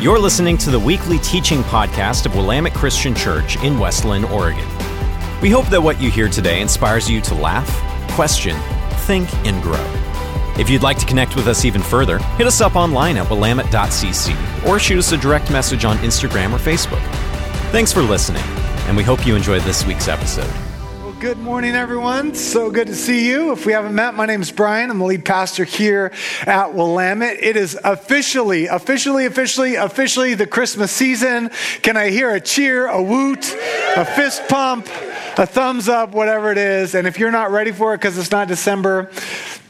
You're listening to the weekly teaching podcast of Willamette Christian Church in West Linn, Oregon. We hope that what you hear today inspires you to laugh, question, think, and grow. If you'd like to connect with us even further, hit us up online at willamette.cc or shoot us a direct message on Instagram or Facebook. Thanks for listening, and we hope you enjoyed this week's episode. Good morning, everyone. So good to see you. If we haven't met, my name is Brian. I'm the lead pastor here at Willamette. It is officially, officially, officially, officially the Christmas season. Can I hear a cheer, a woot, a fist pump, a thumbs up, whatever it is? And if you're not ready for it because it's not December,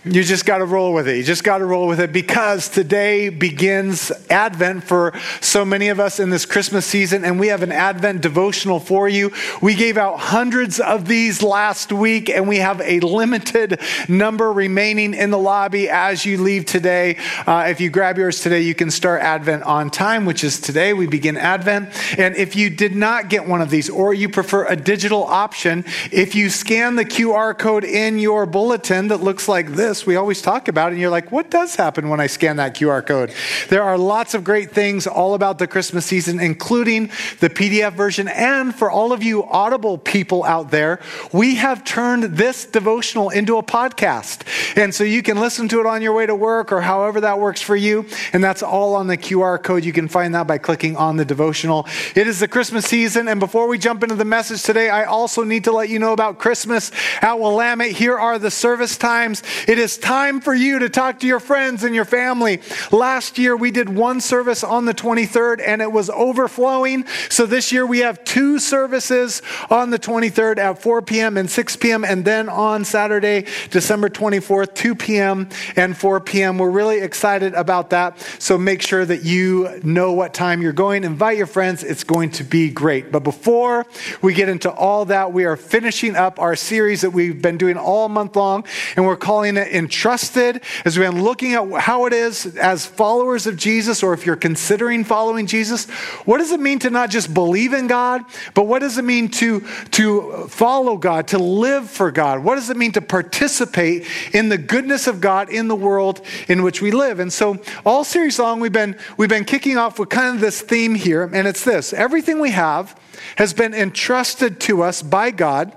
you just got to roll with it. You just got to roll with it because today begins Advent for so many of us in this Christmas season, and we have an Advent devotional for you. We gave out hundreds of these last week, and we have a limited number remaining in the lobby as you leave today. Uh, if you grab yours today, you can start Advent on time, which is today. We begin Advent. And if you did not get one of these, or you prefer a digital option, if you scan the QR code in your bulletin that looks like this, we always talk about, it, and you're like, what does happen when I scan that QR code? There are lots of great things all about the Christmas season, including the PDF version. And for all of you Audible people out there, we have turned this devotional into a podcast. And so you can listen to it on your way to work or however that works for you. And that's all on the QR code. You can find that by clicking on the devotional. It is the Christmas season. And before we jump into the message today, I also need to let you know about Christmas at Willamette. Here are the service times. It is is time for you to talk to your friends and your family. Last year, we did one service on the 23rd and it was overflowing. So this year, we have two services on the 23rd at 4 p.m. and 6 p.m. And then on Saturday, December 24th, 2 p.m. and 4 p.m. We're really excited about that. So make sure that you know what time you're going. Invite your friends. It's going to be great. But before we get into all that, we are finishing up our series that we've been doing all month long, and we're calling it entrusted, as we've been looking at how it is as followers of Jesus, or if you're considering following Jesus, what does it mean to not just believe in God, but what does it mean to, to follow God, to live for God? What does it mean to participate in the goodness of God in the world in which we live? And so, all series long, we've been, we've been kicking off with kind of this theme here, and it's this everything we have has been entrusted to us by God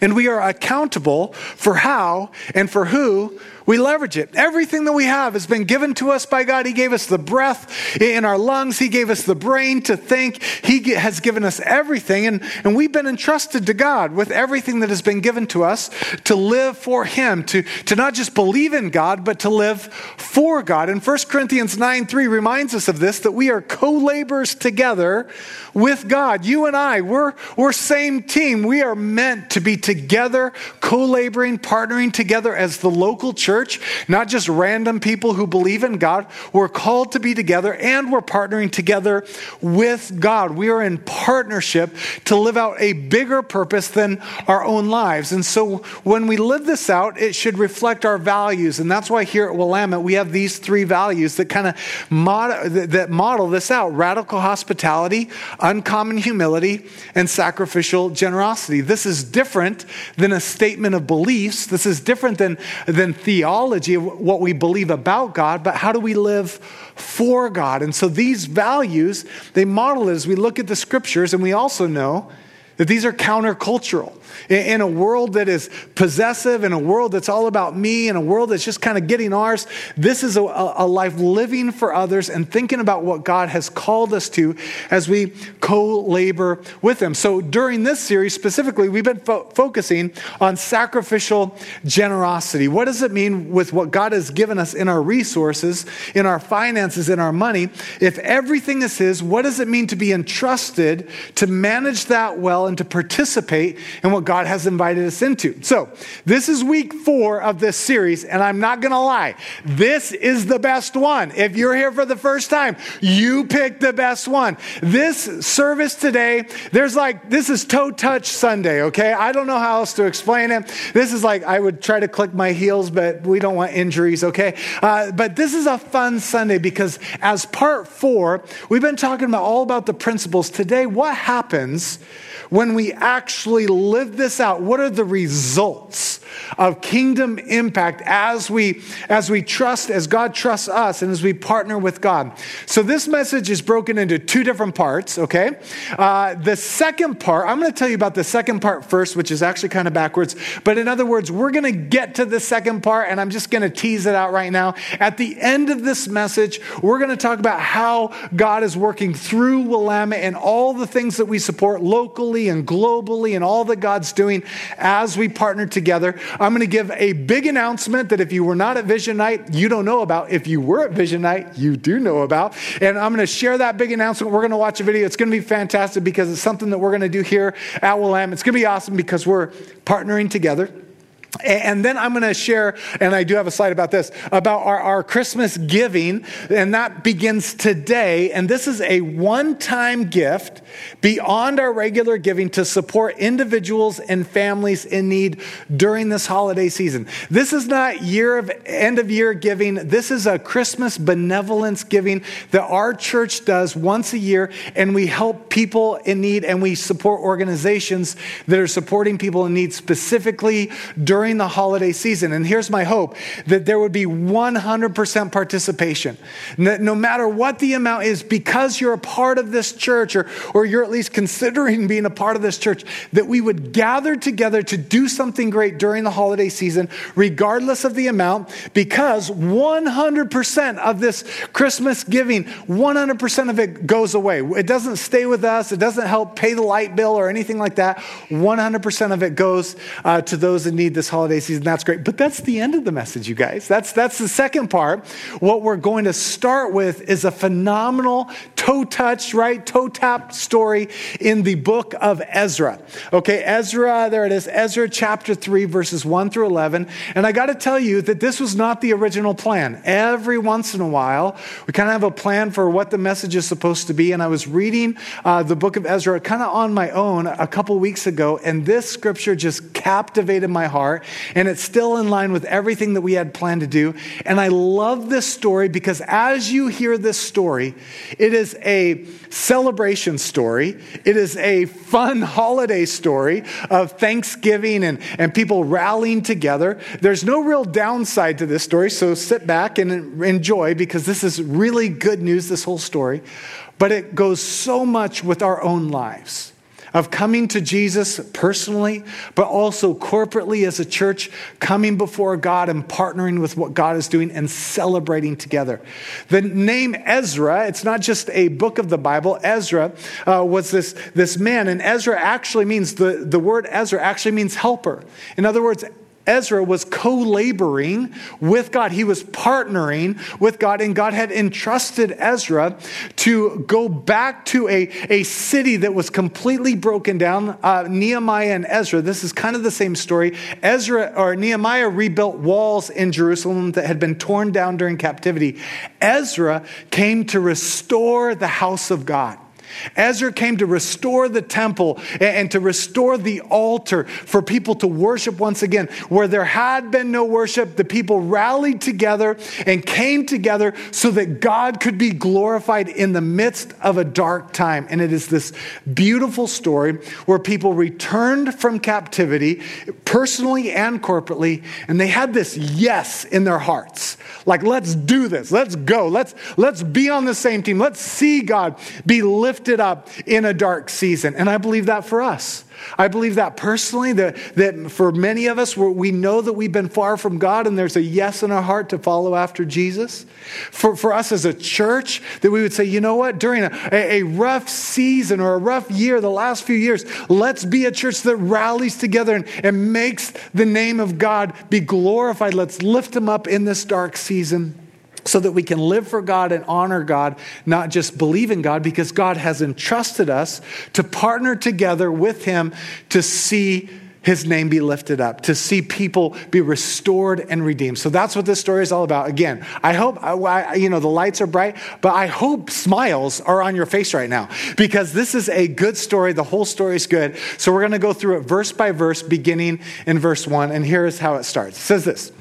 and we are accountable for how and for who we leverage it. Everything that we have has been given to us by God. He gave us the breath in our lungs, He gave us the brain to think. He has given us everything. And, and we've been entrusted to God with everything that has been given to us to live for Him, to, to not just believe in God, but to live for God. And 1 Corinthians 9 3 reminds us of this that we are co laborers together with God. You and I, we're, we're same team. We are meant to be together, co laboring, partnering together as the local church church, not just random people who believe in God. We're called to be together and we're partnering together with God. We are in partnership to live out a bigger purpose than our own lives. And so when we live this out, it should reflect our values. And that's why here at Willamette, we have these three values that kind of model, that model this out radical hospitality, uncommon humility, and sacrificial generosity. This is different than a statement of beliefs. This is different than, than theology theology of what we believe about God, but how do we live for God? And so these values, they model it as we look at the scriptures, and we also know that these are countercultural. In a world that is possessive, in a world that's all about me, in a world that's just kind of getting ours, this is a, a life living for others and thinking about what God has called us to as we co labor with Him. So during this series specifically, we've been fo- focusing on sacrificial generosity. What does it mean with what God has given us in our resources, in our finances, in our money? If everything is His, what does it mean to be entrusted to manage that well and to participate in what God has invited us into. So, this is week four of this series, and I'm not going to lie, this is the best one. If you're here for the first time, you picked the best one. This service today, there's like, this is toe touch Sunday, okay? I don't know how else to explain it. This is like, I would try to click my heels, but we don't want injuries, okay? Uh, but this is a fun Sunday because as part four, we've been talking about all about the principles. Today, what happens? When we actually live this out, what are the results of kingdom impact as we as we trust as God trusts us and as we partner with God. So this message is broken into two different parts. Okay, uh, the second part I'm going to tell you about the second part first, which is actually kind of backwards. But in other words, we're going to get to the second part, and I'm just going to tease it out right now. At the end of this message, we're going to talk about how God is working through Willamette and all the things that we support locally and globally, and all that God's doing as we partner together. I'm going to give a big announcement that if you were not at Vision Night, you don't know about. If you were at Vision Night, you do know about. And I'm going to share that big announcement. We're going to watch a video. It's going to be fantastic because it's something that we're going to do here at Willam. It's going to be awesome because we're partnering together. And then I'm going to share, and I do have a slide about this, about our, our Christmas giving, and that begins today. And this is a one time gift beyond our regular giving to support individuals and families in need during this holiday season. This is not year of end of year giving. This is a Christmas benevolence giving that our church does once a year, and we help people in need and we support organizations that are supporting people in need specifically during during the holiday season. And here's my hope that there would be 100% participation. That no matter what the amount is, because you're a part of this church or, or you're at least considering being a part of this church, that we would gather together to do something great during the holiday season, regardless of the amount, because 100% of this Christmas giving, 100% of it goes away. It doesn't stay with us, it doesn't help pay the light bill or anything like that. 100% of it goes uh, to those in need this holiday season. That's great. But that's the end of the message, you guys. That's, that's the second part. What we're going to start with is a phenomenal toe touch, right? Toe tap story in the book of Ezra. Okay, Ezra, there it is, Ezra chapter 3, verses 1 through 11. And I got to tell you that this was not the original plan. Every once in a while, we kind of have a plan for what the message is supposed to be. And I was reading uh, the book of Ezra kind of on my own a couple weeks ago, and this scripture just captivated my heart and it's still in line with everything that we had planned to do. And I love this story because as you hear this story, it is a celebration story, it is a fun holiday story of Thanksgiving and, and people rallying together. There's no real downside to this story, so sit back and enjoy because this is really good news, this whole story. But it goes so much with our own lives of coming to Jesus personally, but also corporately as a church, coming before God and partnering with what God is doing and celebrating together. The name Ezra, it's not just a book of the Bible. Ezra uh, was this, this man, and Ezra actually means, the, the word Ezra actually means helper. In other words, Ezra was co laboring with God. He was partnering with God, and God had entrusted Ezra to go back to a, a city that was completely broken down. Uh, Nehemiah and Ezra, this is kind of the same story. Ezra or Nehemiah rebuilt walls in Jerusalem that had been torn down during captivity. Ezra came to restore the house of God. Ezra came to restore the temple and to restore the altar for people to worship once again. Where there had been no worship, the people rallied together and came together so that God could be glorified in the midst of a dark time. And it is this beautiful story where people returned from captivity, personally and corporately, and they had this yes in their hearts. Like, let's do this. Let's go. Let's, let's be on the same team. Let's see God be lifted up in a dark season. And I believe that for us. I believe that personally, that, that for many of us, we know that we've been far from God and there's a yes in our heart to follow after Jesus. For, for us as a church, that we would say, you know what, during a, a rough season or a rough year, the last few years, let's be a church that rallies together and, and makes the name of God be glorified. Let's lift him up in this dark season so that we can live for God and honor God, not just believe in God, because God has entrusted us to partner together with Him to see His name be lifted up, to see people be restored and redeemed. So that's what this story is all about. Again, I hope, you know, the lights are bright, but I hope smiles are on your face right now because this is a good story. The whole story is good. So we're going to go through it verse by verse, beginning in verse one. And here is how it starts. It says this.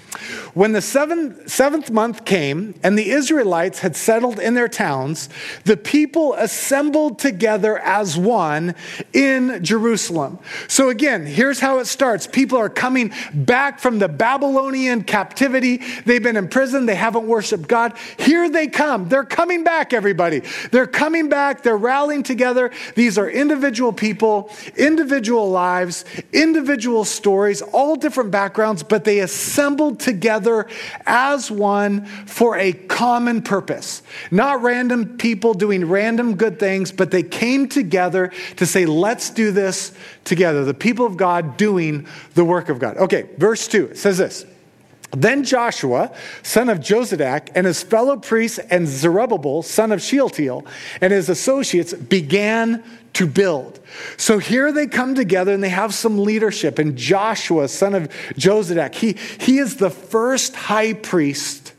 When the seventh, month came and the Israelites had settled in their towns, the people assembled together as one in Jerusalem. So, again, here's how it starts people are coming back from the Babylonian captivity. They've been in prison, they haven't worshiped God. Here they come. They're coming back, everybody. They're coming back, they're rallying together. These are individual people, individual lives, individual stories, all different backgrounds, but they assembled together as one for a common purpose. Not random people doing random good things, but they came together to say, let's do this together. The people of God doing the work of God. Okay, verse 2 it says this. Then Joshua, son of Jozadak, and his fellow priests, and Zerubbabel, son of Shealtiel, and his associates began to build. So here they come together and they have some leadership. And Joshua, son of Jozadak, he, he is the first high priest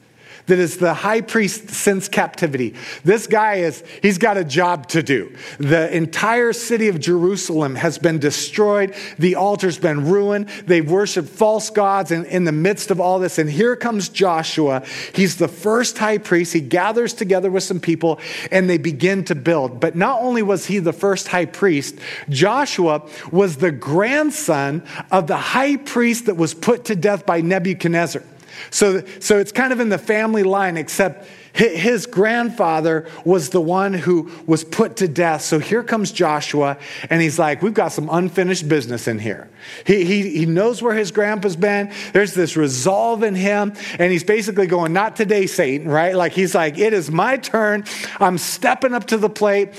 that is the high priest since captivity. This guy is, he's got a job to do. The entire city of Jerusalem has been destroyed. The altar's been ruined. They've worshiped false gods in, in the midst of all this. And here comes Joshua. He's the first high priest. He gathers together with some people and they begin to build. But not only was he the first high priest, Joshua was the grandson of the high priest that was put to death by Nebuchadnezzar. So, so it's kind of in the family line, except his grandfather was the one who was put to death. So here comes Joshua, and he's like, We've got some unfinished business in here. He, he, he knows where his grandpa's been. There's this resolve in him, and he's basically going, Not today, Satan, right? Like he's like, It is my turn. I'm stepping up to the plate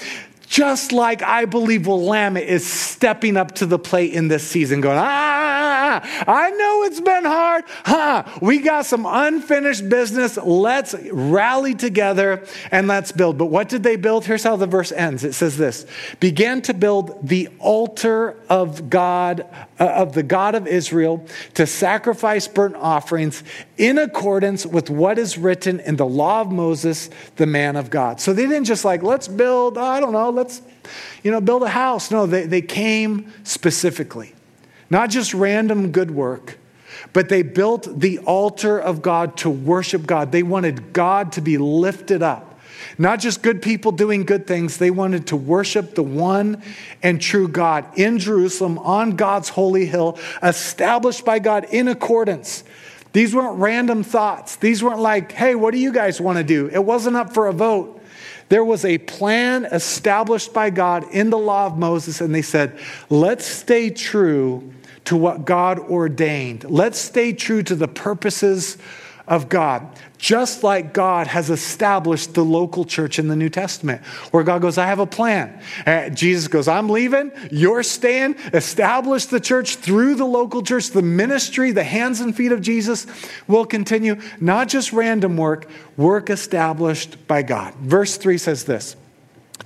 just like I believe Willamette is stepping up to the plate in this season, going, ah, I know it's been hard. Huh, we got some unfinished business. Let's rally together and let's build. But what did they build? Here's how the verse ends it says this began to build the altar of God, uh, of the God of Israel, to sacrifice burnt offerings in accordance with what is written in the law of Moses, the man of God. So they didn't just like, let's build, I don't know, let's, you know, build a house. No, they, they came specifically. Not just random good work, but they built the altar of God to worship God. They wanted God to be lifted up. Not just good people doing good things, they wanted to worship the one and true God in Jerusalem on God's holy hill, established by God in accordance. These weren't random thoughts. These weren't like, hey, what do you guys want to do? It wasn't up for a vote. There was a plan established by God in the law of Moses, and they said, let's stay true to what God ordained. Let's stay true to the purposes of God, just like God has established the local church in the New Testament, where God goes, I have a plan. Uh, Jesus goes, I'm leaving, you're staying. Establish the church through the local church. The ministry, the hands and feet of Jesus will continue. Not just random work, work established by God. Verse 3 says this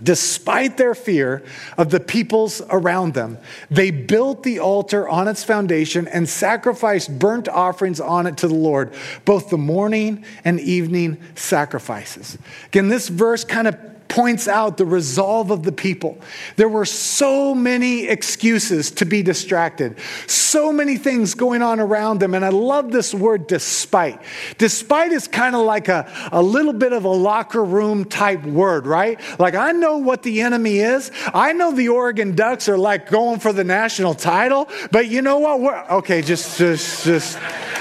Despite their fear of the peoples around them, they built the altar on its foundation and sacrificed burnt offerings on it to the Lord, both the morning and evening sacrifices. Again, this verse kind of points out the resolve of the people. There were so many excuses to be distracted, so many things going on around them. And I love this word despite. Despite is kind of like a, a little bit of a locker room type word, right? Like, I know what the enemy is. I know the Oregon Ducks are like going for the national title, but you know what? We're, okay, just, just, just,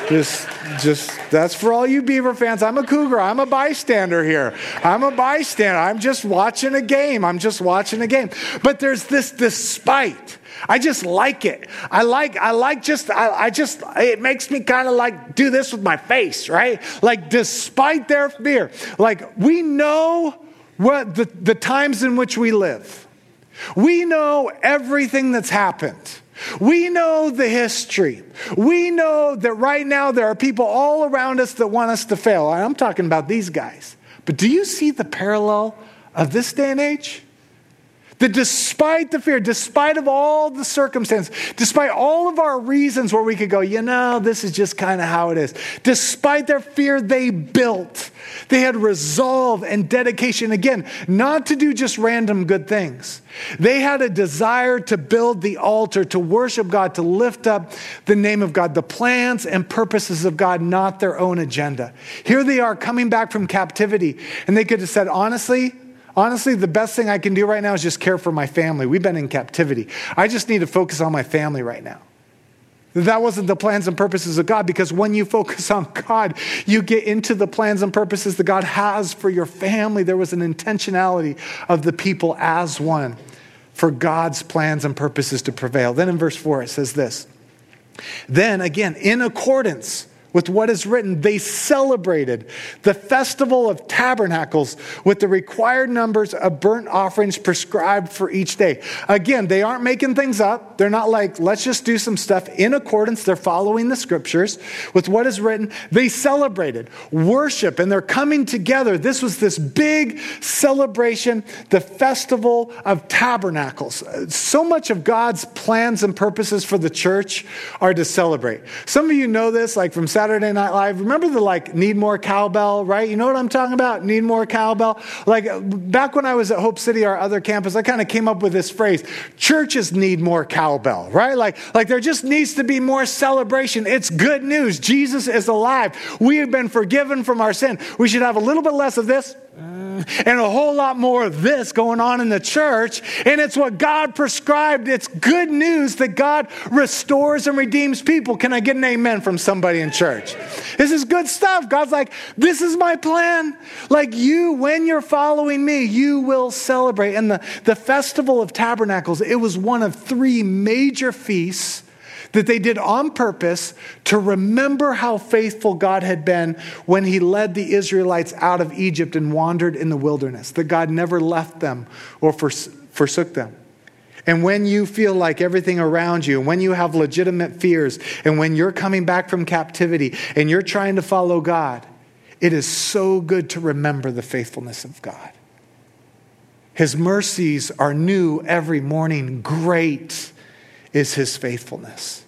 just, just, that's for all you Beaver fans. I'm a Cougar. I'm a bystander here. I'm a bystander. I'm just watching a game. I'm just watching a game. But there's this despite. I just like it. I like, I like just, I, I just, it makes me kind of like do this with my face, right? Like, despite their fear, like, we know what the, the times in which we live. We know everything that's happened. We know the history. We know that right now there are people all around us that want us to fail. I'm talking about these guys. But do you see the parallel of this day and age? That despite the fear, despite of all the circumstance, despite all of our reasons where we could go, you know, this is just kind of how it is. Despite their fear, they built. They had resolve and dedication, again, not to do just random good things. They had a desire to build the altar, to worship God, to lift up the name of God, the plans and purposes of God, not their own agenda. Here they are coming back from captivity, and they could have said, honestly, Honestly, the best thing I can do right now is just care for my family. We've been in captivity. I just need to focus on my family right now. That wasn't the plans and purposes of God because when you focus on God, you get into the plans and purposes that God has for your family. There was an intentionality of the people as one for God's plans and purposes to prevail. Then in verse 4, it says this Then again, in accordance with what is written, they celebrated the festival of tabernacles with the required numbers of burnt offerings prescribed for each day. Again, they aren't making things up. They're not like, let's just do some stuff in accordance. They're following the scriptures with what is written. They celebrated worship and they're coming together. This was this big celebration, the festival of tabernacles. So much of God's plans and purposes for the church are to celebrate. Some of you know this, like from Saturday Saturday Night Live. Remember the like, need more cowbell, right? You know what I'm talking about? Need more cowbell? Like back when I was at Hope City, our other campus, I kind of came up with this phrase churches need more cowbell, right? Like, like there just needs to be more celebration. It's good news. Jesus is alive. We have been forgiven from our sin. We should have a little bit less of this and a whole lot more of this going on in the church. And it's what God prescribed. It's good news that God restores and redeems people. Can I get an amen from somebody in church? This is good stuff. God's like, this is my plan. Like you, when you're following me, you will celebrate. And the, the Festival of Tabernacles, it was one of three major feasts that they did on purpose to remember how faithful God had been when He led the Israelites out of Egypt and wandered in the wilderness, that God never left them or forsook them. And when you feel like everything around you, and when you have legitimate fears, and when you're coming back from captivity and you're trying to follow God, it is so good to remember the faithfulness of God. His mercies are new every morning. Great is his faithfulness.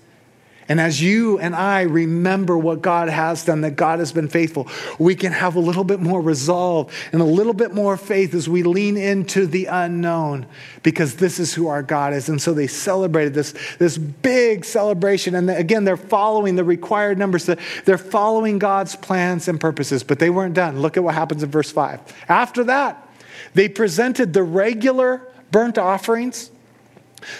And as you and I remember what God has done, that God has been faithful, we can have a little bit more resolve and a little bit more faith as we lean into the unknown because this is who our God is. And so they celebrated this, this big celebration. And again, they're following the required numbers, they're following God's plans and purposes, but they weren't done. Look at what happens in verse 5. After that, they presented the regular burnt offerings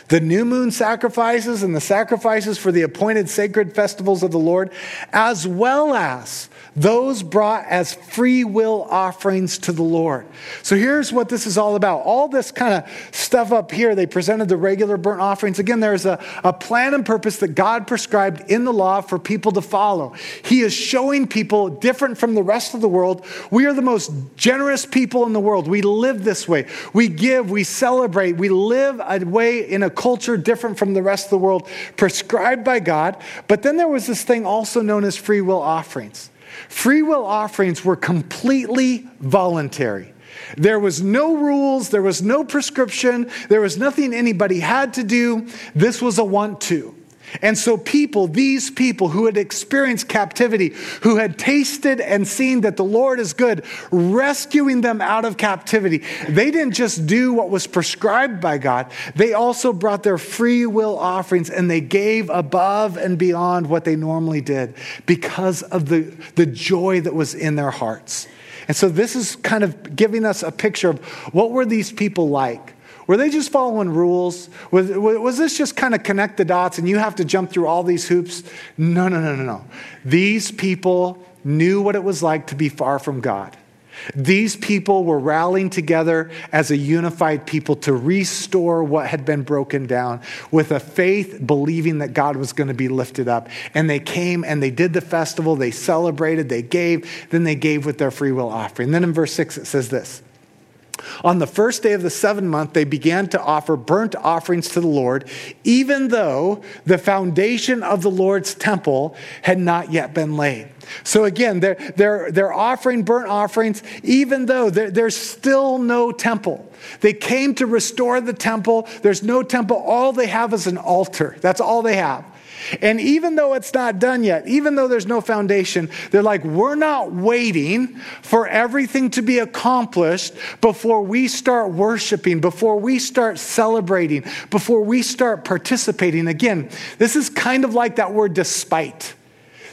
the new moon sacrifices and the sacrifices for the appointed sacred festivals of the Lord, as well as those brought as free will offerings to the Lord. So here's what this is all about. All this kind of stuff up here, they presented the regular burnt offerings. Again, there's a, a plan and purpose that God prescribed in the law for people to follow. He is showing people different from the rest of the world. We are the most generous people in the world. We live this way. We give, we celebrate, we live a way in a culture different from the rest of the world, prescribed by God. But then there was this thing also known as free will offerings. Free will offerings were completely voluntary. There was no rules, there was no prescription, there was nothing anybody had to do. This was a want to. And so, people, these people who had experienced captivity, who had tasted and seen that the Lord is good, rescuing them out of captivity, they didn't just do what was prescribed by God, they also brought their free will offerings and they gave above and beyond what they normally did because of the, the joy that was in their hearts. And so, this is kind of giving us a picture of what were these people like were they just following rules? Was, was this just kind of connect the dots and you have to jump through all these hoops? No, no, no, no, no. These people knew what it was like to be far from God. These people were rallying together as a unified people to restore what had been broken down with a faith believing that God was going to be lifted up. And they came and they did the festival, they celebrated, they gave, then they gave with their free will offering. then in verse 6 it says this On the first day of the seventh month, they began to offer burnt offerings to the Lord, even though the foundation of the Lord's temple had not yet been laid. So again, they're, they're, they're offering burnt offerings, even though there's still no temple. They came to restore the temple. There's no temple. All they have is an altar. That's all they have. And even though it's not done yet, even though there's no foundation, they're like, we're not waiting for everything to be accomplished before we start worshiping, before we start celebrating, before we start participating. Again, this is kind of like that word despite.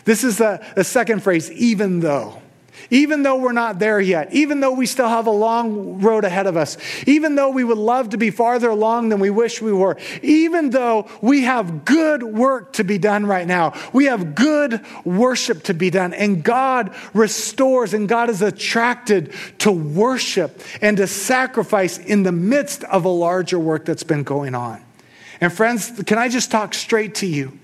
This is the, the second phrase, even though. Even though we're not there yet, even though we still have a long road ahead of us, even though we would love to be farther along than we wish we were, even though we have good work to be done right now, we have good worship to be done, and God restores and God is attracted to worship and to sacrifice in the midst of a larger work that's been going on. And friends, can I just talk straight to you?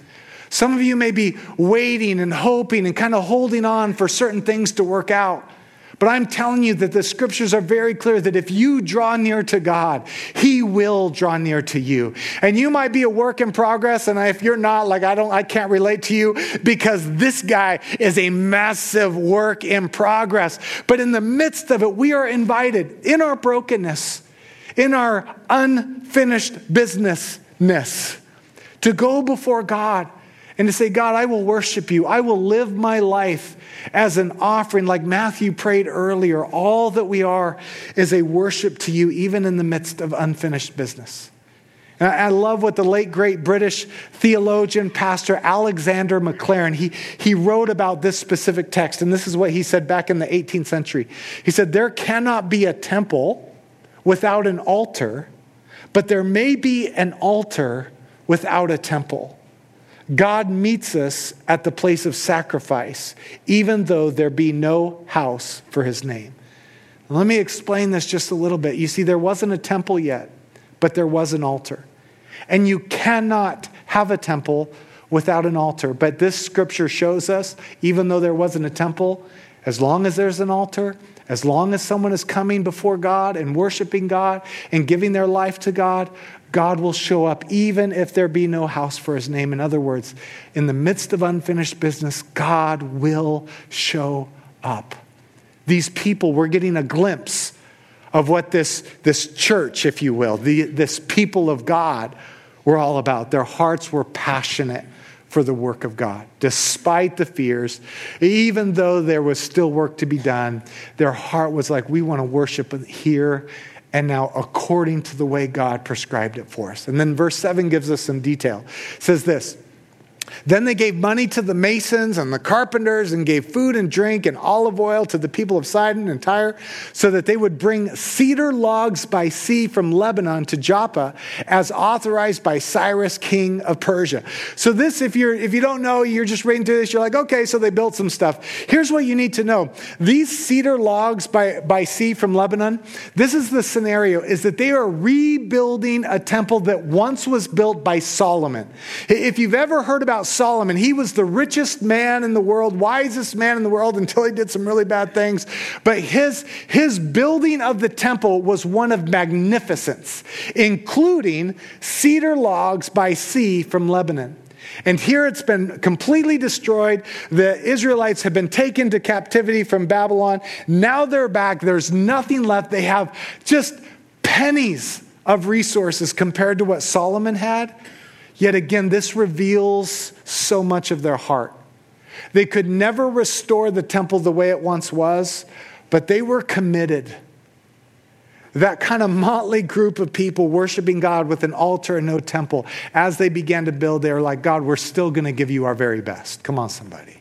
Some of you may be waiting and hoping and kind of holding on for certain things to work out. But I'm telling you that the scriptures are very clear that if you draw near to God, He will draw near to you. And you might be a work in progress, and if you're not, like I don't, I can't relate to you because this guy is a massive work in progress. But in the midst of it, we are invited in our brokenness, in our unfinished businessness, to go before God and to say, God, I will worship you. I will live my life as an offering, like Matthew prayed earlier. All that we are is a worship to you, even in the midst of unfinished business. And I love what the late great British theologian, Pastor Alexander Maclaren, he, he wrote about this specific text. And this is what he said back in the 18th century. He said, There cannot be a temple without an altar, but there may be an altar without a temple. God meets us at the place of sacrifice, even though there be no house for his name. Let me explain this just a little bit. You see, there wasn't a temple yet, but there was an altar. And you cannot have a temple without an altar. But this scripture shows us, even though there wasn't a temple, as long as there's an altar, as long as someone is coming before God and worshiping God and giving their life to God, God will show up even if there be no house for his name. In other words, in the midst of unfinished business, God will show up. These people were getting a glimpse of what this, this church, if you will, the, this people of God were all about. Their hearts were passionate for the work of God. Despite the fears, even though there was still work to be done, their heart was like, we want to worship here and now according to the way God prescribed it for us. And then verse 7 gives us some detail. It says this then they gave money to the masons and the carpenters and gave food and drink and olive oil to the people of Sidon and Tyre so that they would bring cedar logs by sea from Lebanon to Joppa as authorized by Cyrus, king of Persia. So this, if you're, if you don't know, you're just reading through this, you're like, okay, so they built some stuff. Here's what you need to know. These cedar logs by, by sea from Lebanon, this is the scenario, is that they are rebuilding a temple that once was built by Solomon. If you've ever heard about about Solomon. He was the richest man in the world, wisest man in the world until he did some really bad things. But his, his building of the temple was one of magnificence, including cedar logs by sea from Lebanon. And here it's been completely destroyed. The Israelites have been taken to captivity from Babylon. Now they're back. There's nothing left. They have just pennies of resources compared to what Solomon had. Yet again, this reveals so much of their heart. They could never restore the temple the way it once was, but they were committed. That kind of motley group of people worshiping God with an altar and no temple, as they began to build, they were like, God, we're still going to give you our very best. Come on, somebody.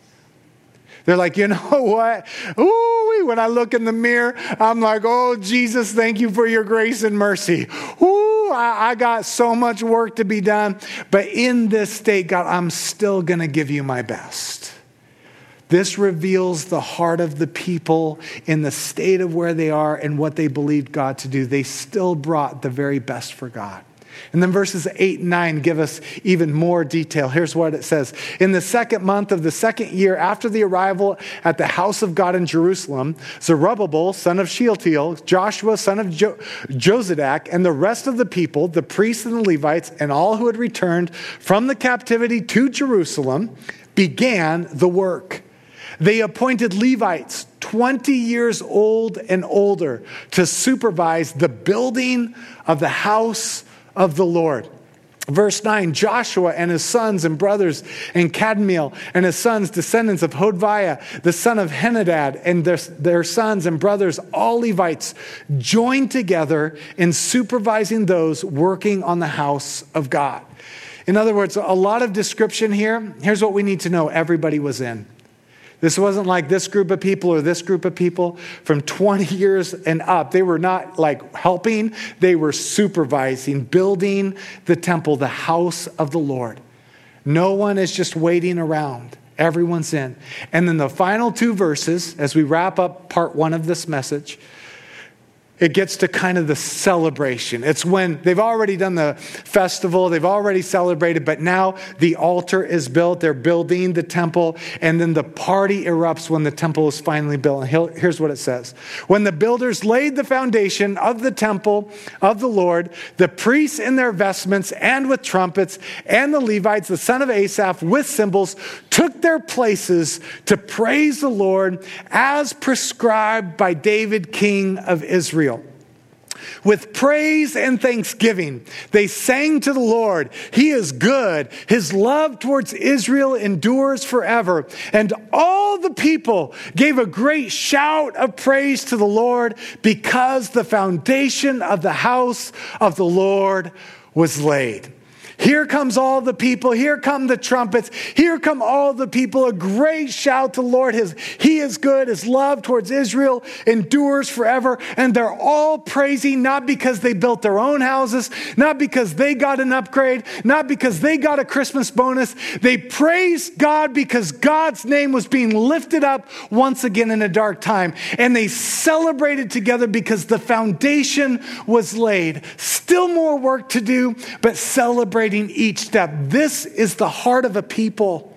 They're like, you know what? Ooh, when I look in the mirror, I'm like, oh, Jesus, thank you for your grace and mercy. Ooh, I, I got so much work to be done. But in this state, God, I'm still going to give you my best. This reveals the heart of the people in the state of where they are and what they believed God to do. They still brought the very best for God. And then verses 8 and 9 give us even more detail. Here's what it says In the second month of the second year after the arrival at the house of God in Jerusalem, Zerubbabel, son of Shealtiel, Joshua, son of jo- Jozadak, and the rest of the people, the priests and the Levites, and all who had returned from the captivity to Jerusalem, began the work. They appointed Levites, 20 years old and older, to supervise the building of the house of the Lord. Verse 9 Joshua and his sons and brothers, and Kadmiel and his sons, descendants of Hodviah, the son of Henadad, and their, their sons and brothers, all Levites, joined together in supervising those working on the house of God. In other words, a lot of description here. Here's what we need to know everybody was in. This wasn't like this group of people or this group of people from 20 years and up. They were not like helping, they were supervising, building the temple, the house of the Lord. No one is just waiting around. Everyone's in. And then the final two verses, as we wrap up part one of this message, it gets to kind of the celebration. It's when they've already done the festival, they've already celebrated, but now the altar is built, they're building the temple, and then the party erupts when the temple is finally built. And here's what it says When the builders laid the foundation of the temple of the Lord, the priests in their vestments and with trumpets, and the Levites, the son of Asaph, with cymbals, took their places to praise the Lord as prescribed by David, king of Israel. With praise and thanksgiving, they sang to the Lord. He is good. His love towards Israel endures forever. And all the people gave a great shout of praise to the Lord because the foundation of the house of the Lord was laid. Here comes all the people. Here come the trumpets. Here come all the people. A great shout to the Lord. His, he is good. His love towards Israel endures forever. And they're all praising not because they built their own houses, not because they got an upgrade, not because they got a Christmas bonus. They praised God because God's name was being lifted up once again in a dark time. And they celebrated together because the foundation was laid. Still more work to do, but celebrating celebrating each step. This is the heart of a people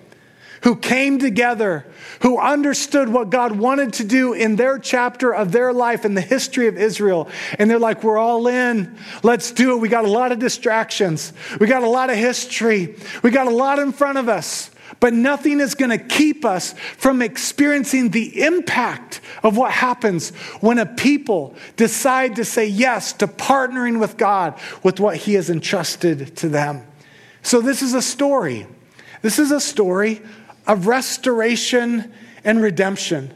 who came together, who understood what God wanted to do in their chapter of their life in the history of Israel. And they're like, we're all in. Let's do it. We got a lot of distractions. We got a lot of history. We got a lot in front of us. But nothing is going to keep us from experiencing the impact of what happens when a people decide to say yes to partnering with God with what He has entrusted to them. So, this is a story. This is a story of restoration and redemption.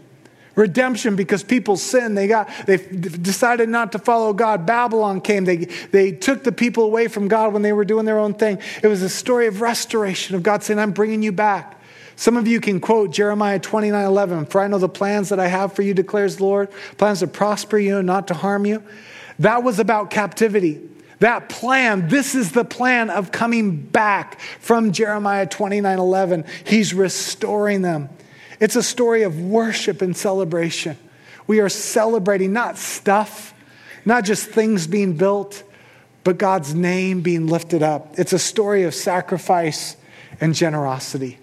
Redemption because people sinned. They got they decided not to follow God. Babylon came. They they took the people away from God when they were doing their own thing. It was a story of restoration of God saying, "I'm bringing you back." Some of you can quote Jeremiah 29 11. For I know the plans that I have for you, declares the Lord plans to prosper you, and not to harm you. That was about captivity. That plan, this is the plan of coming back from Jeremiah 29 11. He's restoring them. It's a story of worship and celebration. We are celebrating not stuff, not just things being built, but God's name being lifted up. It's a story of sacrifice and generosity.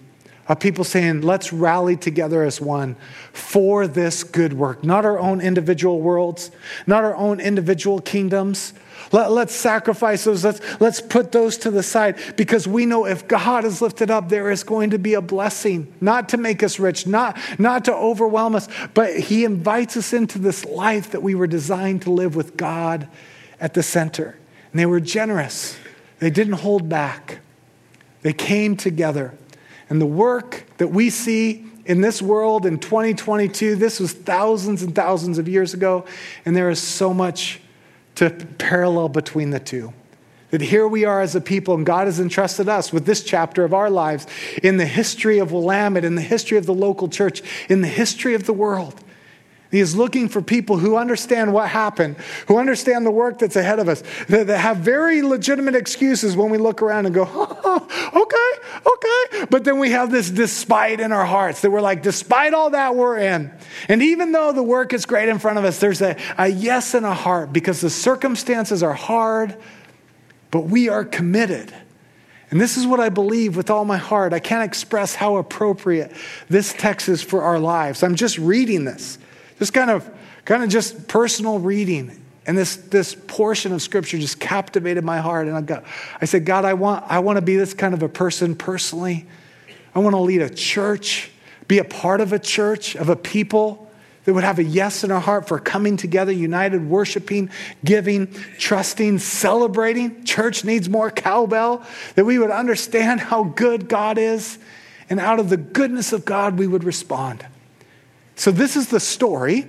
Of people saying, let's rally together as one for this good work. Not our own individual worlds, not our own individual kingdoms, let, us sacrifice those. Let's, let's put those to the side because we know if God is lifted up, there is going to be a blessing, not to make us rich, not, not to overwhelm us, but He invites us into this life that we were designed to live with God at the center. And they were generous, they didn't hold back, they came together. And the work that we see in this world in 2022, this was thousands and thousands of years ago, and there is so much to parallel between the two. That here we are as a people, and God has entrusted us with this chapter of our lives in the history of Willamette, in the history of the local church, in the history of the world. He is looking for people who understand what happened, who understand the work that's ahead of us, that, have very legitimate excuses when we look around and go, oh, okay, okay. But then we have this despite in our hearts that we're like, despite all that, we're in. And even though the work is great in front of us, there's a, a yes in a heart because the circumstances are hard, but we are committed. And this is what I believe with all my heart. I can't express how appropriate this text is for our lives. I'm just reading this, just kind of, kind of just personal reading. And this, this portion of scripture just captivated my heart. And I, got, I said, God, I want, I want to be this kind of a person personally. I want to lead a church, be a part of a church, of a people that would have a yes in our heart for coming together, united, worshiping, giving, trusting, celebrating. Church needs more cowbell, that we would understand how good God is, and out of the goodness of God, we would respond. So, this is the story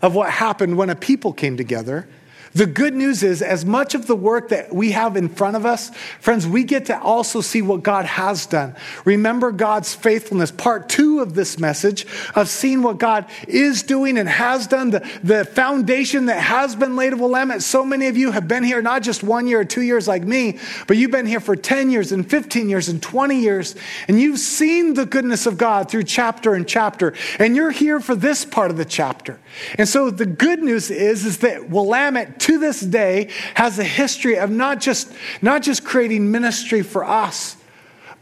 of what happened when a people came together the good news is, as much of the work that we have in front of us, friends, we get to also see what God has done. Remember God's faithfulness. Part two of this message of seeing what God is doing and has done, the, the foundation that has been laid of Willamette. So many of you have been here not just one year or two years like me, but you've been here for 10 years and 15 years and 20 years, and you've seen the goodness of God through chapter and chapter, and you're here for this part of the chapter. And so the good news is, is that Willamette to this day has a history of not just, not just creating ministry for us,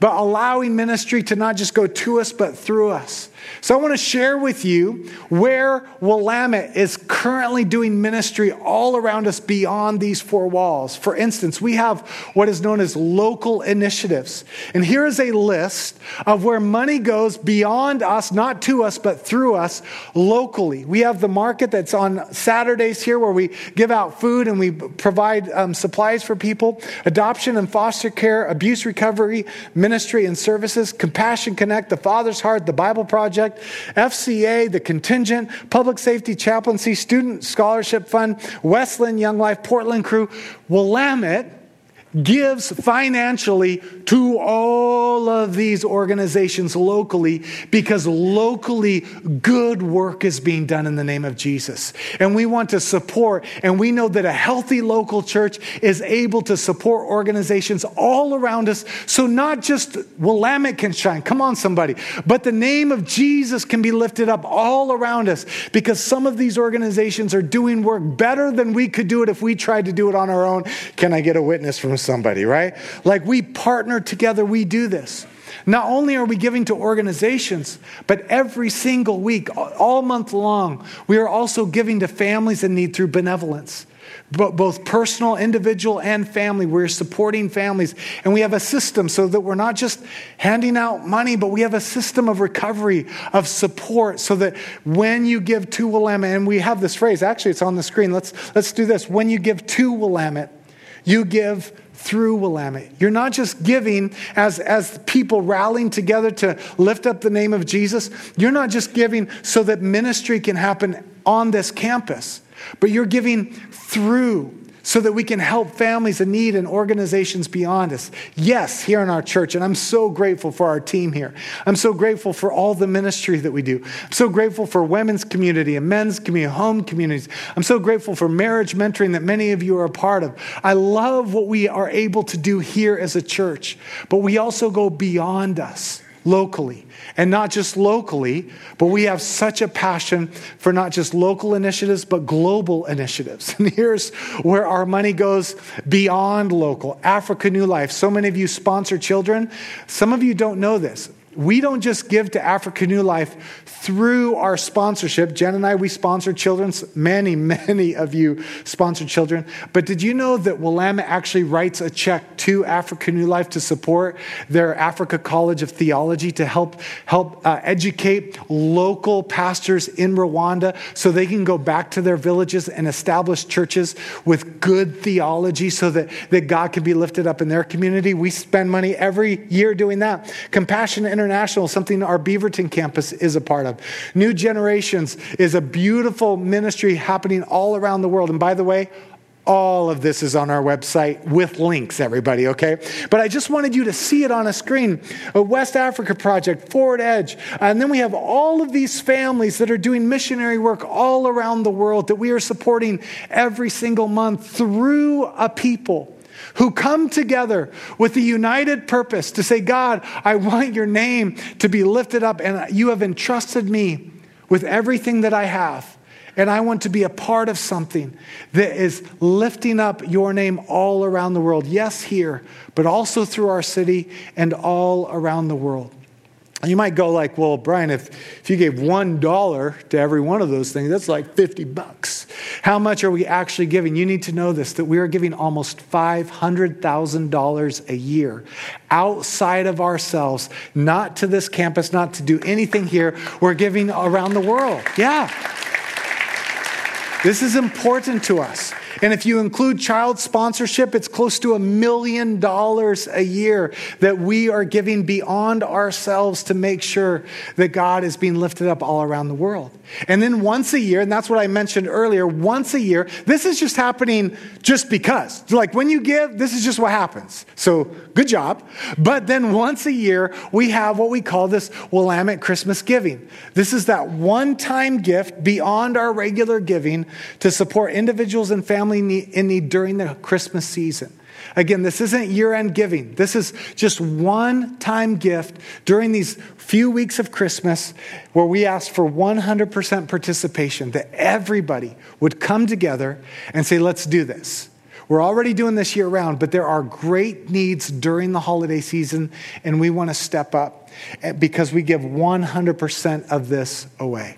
but allowing ministry to not just go to us, but through us. So I want to share with you where Willamette is currently doing ministry all around us beyond these four walls. For instance, we have what is known as local initiatives. And here is a list of where money goes beyond us, not to us, but through us locally. We have the market that's on Saturdays here where we give out food and we provide um, supplies for people, adoption and foster care, abuse recovery, ministry and services, Compassion Connect, the Father's Heart, the Bible Project Project, FCA, the Contingent, Public Safety Chaplaincy, Student Scholarship Fund, West Linn Young Life, Portland Crew, Willamette gives financially to all of these organizations locally because locally good work is being done in the name of Jesus. And we want to support, and we know that a healthy local church is able to support organizations all around us. So not just Willamette can shine, come on, somebody, but the name of Jesus can be lifted up all around us because some of these organizations are doing work better than we could do it if we tried to do it on our own. Can I get a witness from somebody, right? Like we partner together, we do this. Not only are we giving to organizations, but every single week, all month long, we are also giving to families in need through benevolence. Both personal, individual, and family. We're supporting families. And we have a system so that we're not just handing out money, but we have a system of recovery, of support, so that when you give to Willamette, and we have this phrase, actually, it's on the screen. Let's, let's do this. When you give to Willamette, you give through Willamette. You're not just giving as, as people rallying together to lift up the name of Jesus. You're not just giving so that ministry can happen on this campus, but you're giving through so that we can help families in need and organizations beyond us. Yes, here in our church, and I'm so grateful for our team here. I'm so grateful for all the ministry that we do. I'm so grateful for women's community and men's community, home communities. I'm so grateful for marriage mentoring that many of you are a part of. I love what we are able to do here as a church, but we also go beyond us locally. And not just locally, but we have such a passion for not just local initiatives, but global initiatives. And here's where our money goes beyond local. Africa New Life. So many of you sponsor children. Some of you don't know this. We don't just give to Africa New Life through our sponsorship. Jen and I, we sponsor children. Many, many of you sponsor children. But did you know that Willamette actually writes a check to Africa New Life to support their Africa College of Theology to help, help uh, educate local pastors in Rwanda so they can go back to their villages and establish churches with good theology so that, that God can be lifted up in their community? We spend money every year doing that. Compassion International, something our Beaverton campus is a part of. New Generations is a beautiful ministry happening all around the world. And by the way, all of this is on our website with links, everybody, okay? But I just wanted you to see it on a screen. A West Africa Project, Forward Edge. And then we have all of these families that are doing missionary work all around the world that we are supporting every single month through a people who come together with a united purpose to say, God, I want your name to be lifted up, and you have entrusted me with everything that I have. And I want to be a part of something that is lifting up your name all around the world. Yes, here, but also through our city and all around the world. You might go like, well, Brian, if, if you gave one dollar to every one of those things, that's like 50 bucks. How much are we actually giving? You need to know this that we are giving almost $500,000 a year outside of ourselves, not to this campus, not to do anything here. We're giving around the world. Yeah. This is important to us. And if you include child sponsorship, it's close to a million dollars a year that we are giving beyond ourselves to make sure that God is being lifted up all around the world. And then once a year, and that's what I mentioned earlier, once a year, this is just happening just because. Like when you give, this is just what happens. So good job. But then once a year, we have what we call this Willamette Christmas giving. This is that one time gift beyond our regular giving to support individuals and family in need during the Christmas season. Again, this isn't year end giving. This is just one time gift during these few weeks of Christmas where we ask for 100% participation, that everybody would come together and say, let's do this. We're already doing this year round, but there are great needs during the holiday season, and we want to step up eh, because we give 100% of this away.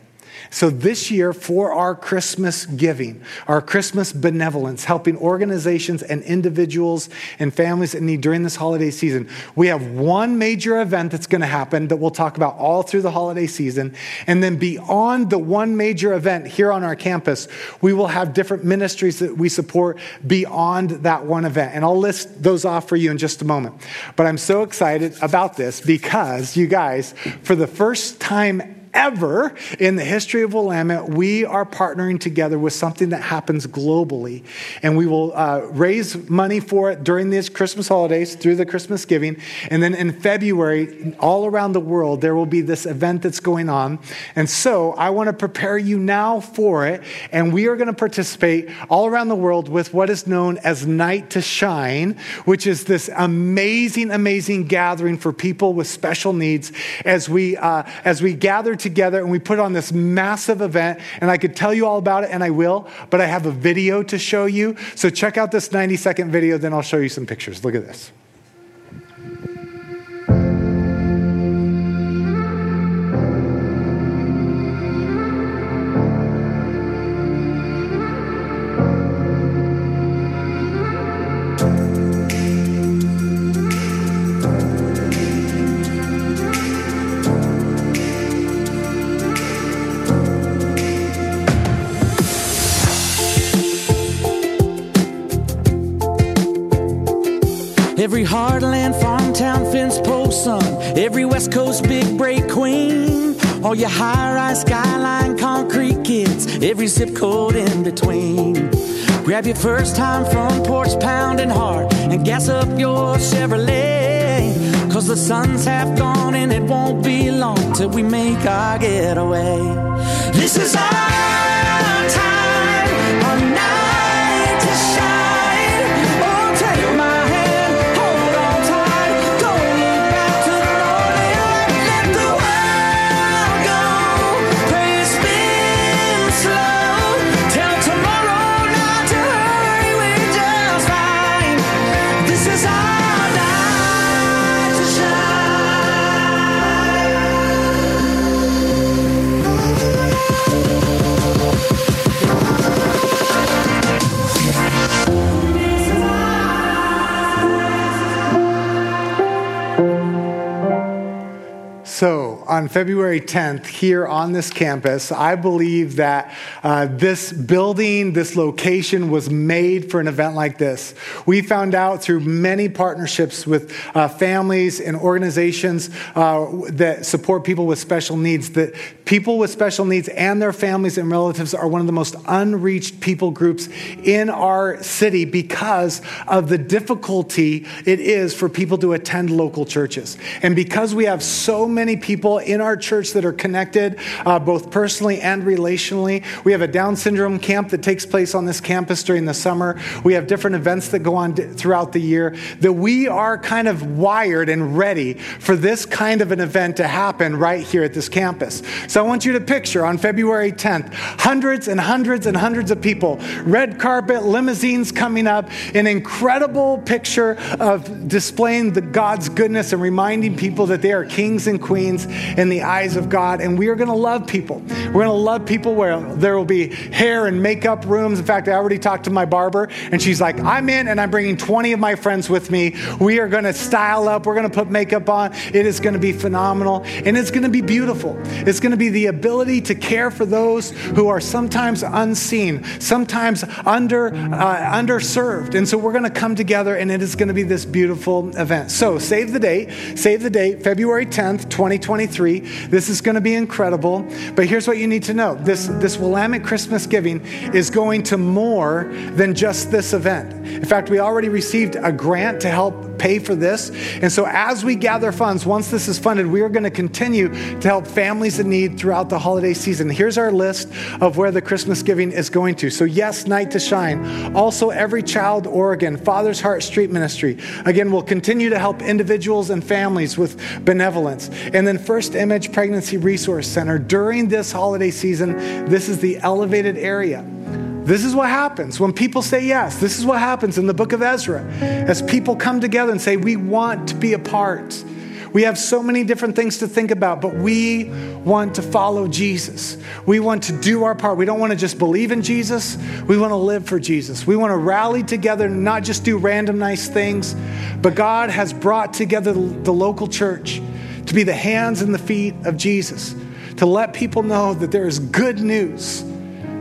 So, this year, for our Christmas giving, our Christmas benevolence, helping organizations and individuals and families in need during this holiday season, we have one major event that's going to happen that we'll talk about all through the holiday season. And then, beyond the one major event here on our campus, we will have different ministries that we support beyond that one event. And I'll list those off for you in just a moment. But I'm so excited about this because, you guys, for the first time ever in the history of Willamette, we are partnering together with something that happens globally. And we will uh, raise money for it during these Christmas holidays through the Christmas giving. And then in February, all around the world, there will be this event that's going on. And so I want to prepare you now for it. And we are going to participate all around the world with what is known as Night to Shine, which is this amazing, amazing gathering for people with special needs as we, uh, as we gather together and we put on this massive event. And I could tell you all about it, and I will, but I have a video to show you. So check out this 90 second video, then I'll show you some pictures. Look at this. Every heartland, farm town, fence post son. Every West Coast big break queen. All your high rise, skyline, concrete kids. Every zip code in between. Grab your first time front porch pounding hard and gas up your Chevrolet. Cause the sun's half gone and it won't be long till we make our getaway. This is our So, on February 10th here on this campus, I believe that uh, this building, this location was made for an event like this. We found out through many partnerships with uh, families and organizations uh, that support people with special needs that people with special needs and their families and relatives are one of the most unreached people groups in our city because of the difficulty it is for people to attend local churches. And because we have so many people in our church that are connected, uh, both personally and relationally. We have a Down syndrome camp that takes place on this campus during the summer. We have different events that go on d- throughout the year. That we are kind of wired and ready for this kind of an event to happen right here at this campus. So I want you to picture on February 10th, hundreds and hundreds and hundreds of people, red carpet, limousines coming up, an incredible picture of displaying the God's goodness and reminding people that they are kings and queens in the eyes of God. And we are going to love people. We're going to love people where there will be hair and makeup rooms. In fact, I already talked to my barber, and she's like, I'm in, and I'm bringing 20 of my friends with me. We are going to style up. We're going to put makeup on. It is going to be phenomenal, and it's going to be beautiful. It's going to be the ability to care for those who are sometimes unseen, sometimes under uh, underserved. And so we're going to come together, and it is going to be this beautiful event. So save the date. Save the date, February 10th, 2023. This is going to be incredible. But here's what you need to know: this this Willamette Christmas giving is going to more than just this event. In fact, we already received a grant to help pay for this. And so, as we gather funds, once this is funded, we are going to continue to help families in need throughout the holiday season. Here's our list of where the Christmas giving is going to. So, yes, Night to Shine. Also, Every Child Oregon, Father's Heart Street Ministry. Again, we'll continue to help individuals and families with benevolence. And then, First Image Pregnancy Resource Center. During this holiday season, this is the elevated area. This is what happens when people say yes. This is what happens in the book of Ezra as people come together and say, We want to be a part. We have so many different things to think about, but we want to follow Jesus. We want to do our part. We don't want to just believe in Jesus, we want to live for Jesus. We want to rally together, not just do random nice things, but God has brought together the local church to be the hands and the feet of Jesus, to let people know that there is good news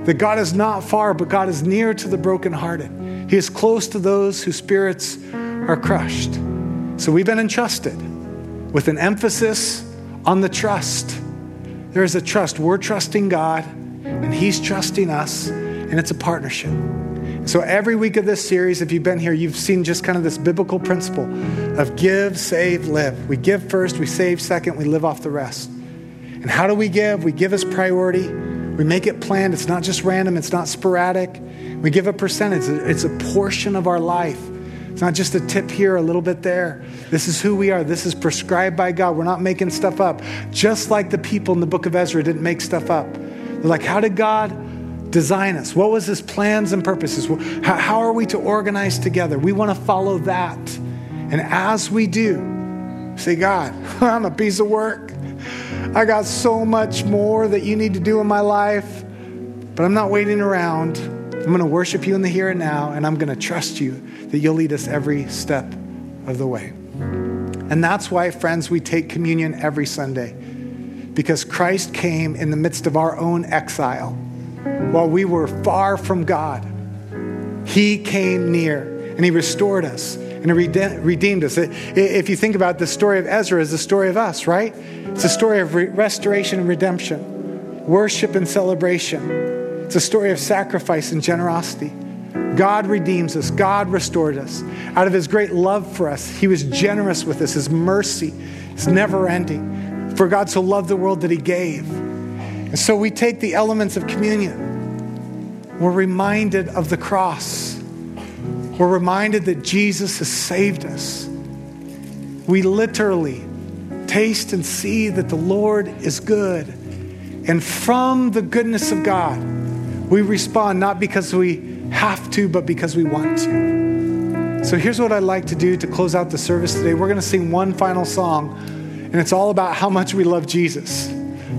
that God is not far, but God is near to the brokenhearted. He is close to those whose spirits are crushed. So we've been entrusted with an emphasis on the trust. There is a trust. We're trusting God, and He's trusting us, and it's a partnership. So every week of this series, if you've been here, you've seen just kind of this biblical principle of give, save, live. We give first, we save second, we live off the rest. And how do we give? We give as priority. We make it planned. It's not just random, it's not sporadic. We give a percentage, it's a portion of our life. It's not just a tip here, a little bit there. This is who we are. This is prescribed by God. We're not making stuff up. Just like the people in the book of Ezra didn't make stuff up. They're like, how did God design us? What was his plans and purposes? How, are we to organize together? We want to follow that. And as we do, say, God, I'm a piece of work. I got so much more that you need to do in my life, but I'm not waiting around. I'm going to worship you in the here and now, and I'm going to trust you that you'll lead us every step of the way. And that's why, friends, we take communion every Sunday, because Christ came in the midst of our own exile while we were far from God. He came near and He restored us and redeemed us. If you think about the story of Ezra, is the story of us, right? It's a story of re- restoration and redemption, worship and celebration. It's a story of sacrifice and generosity. God redeems us. God restored us. Out of his great love for us, he was generous with us. His mercy is never ending. For God so loved the world that he gave. And so we take the elements of communion. We're reminded of the cross. We're reminded that Jesus has saved us. We literally taste and see that the Lord is good. And from the goodness of God, we respond not because we have to, but because we want to. So here's what I'd like to do to close out the service today. We're going to sing one final song, and it's all about how much we love Jesus.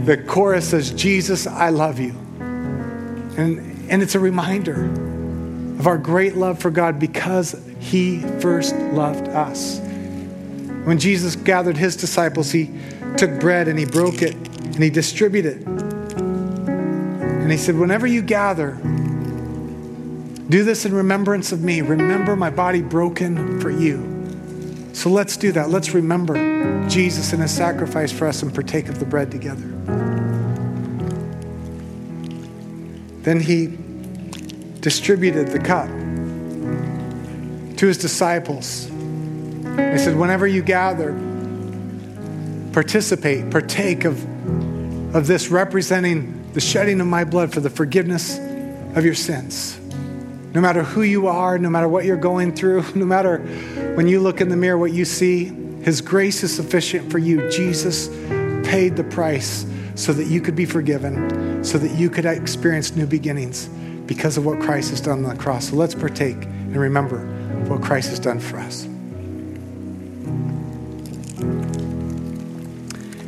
The chorus says, Jesus, I love you. And, and it's a reminder of our great love for God because he first loved us. When Jesus gathered his disciples, he took bread and he broke it and he distributed it. And he said, Whenever you gather, do this in remembrance of me. Remember my body broken for you. So let's do that. Let's remember Jesus and his sacrifice for us and partake of the bread together. Then he distributed the cup to his disciples. He said, Whenever you gather, participate, partake of, of this representing the shedding of my blood for the forgiveness of your sins. No matter who you are, no matter what you're going through, no matter when you look in the mirror what you see, His grace is sufficient for you. Jesus paid the price so that you could be forgiven, so that you could experience new beginnings because of what Christ has done on the cross. So let's partake and remember what Christ has done for us.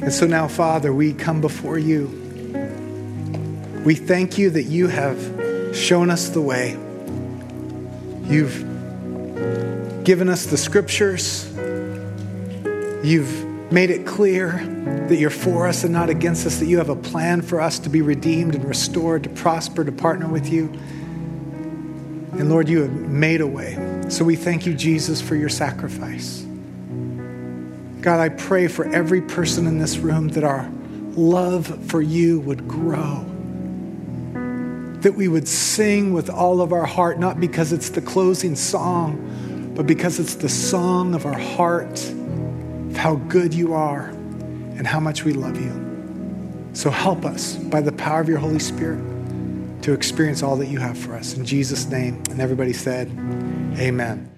And so now, Father, we come before you. We thank you that you have shown us the way. You've given us the scriptures. You've made it clear that you're for us and not against us, that you have a plan for us to be redeemed and restored, to prosper, to partner with you. And Lord, you have made a way. So we thank you, Jesus, for your sacrifice. God, I pray for every person in this room that our love for you would grow. That we would sing with all of our heart, not because it's the closing song, but because it's the song of our heart how good you are and how much we love you. So help us by the power of your Holy Spirit to experience all that you have for us. In Jesus' name. And everybody said, Amen.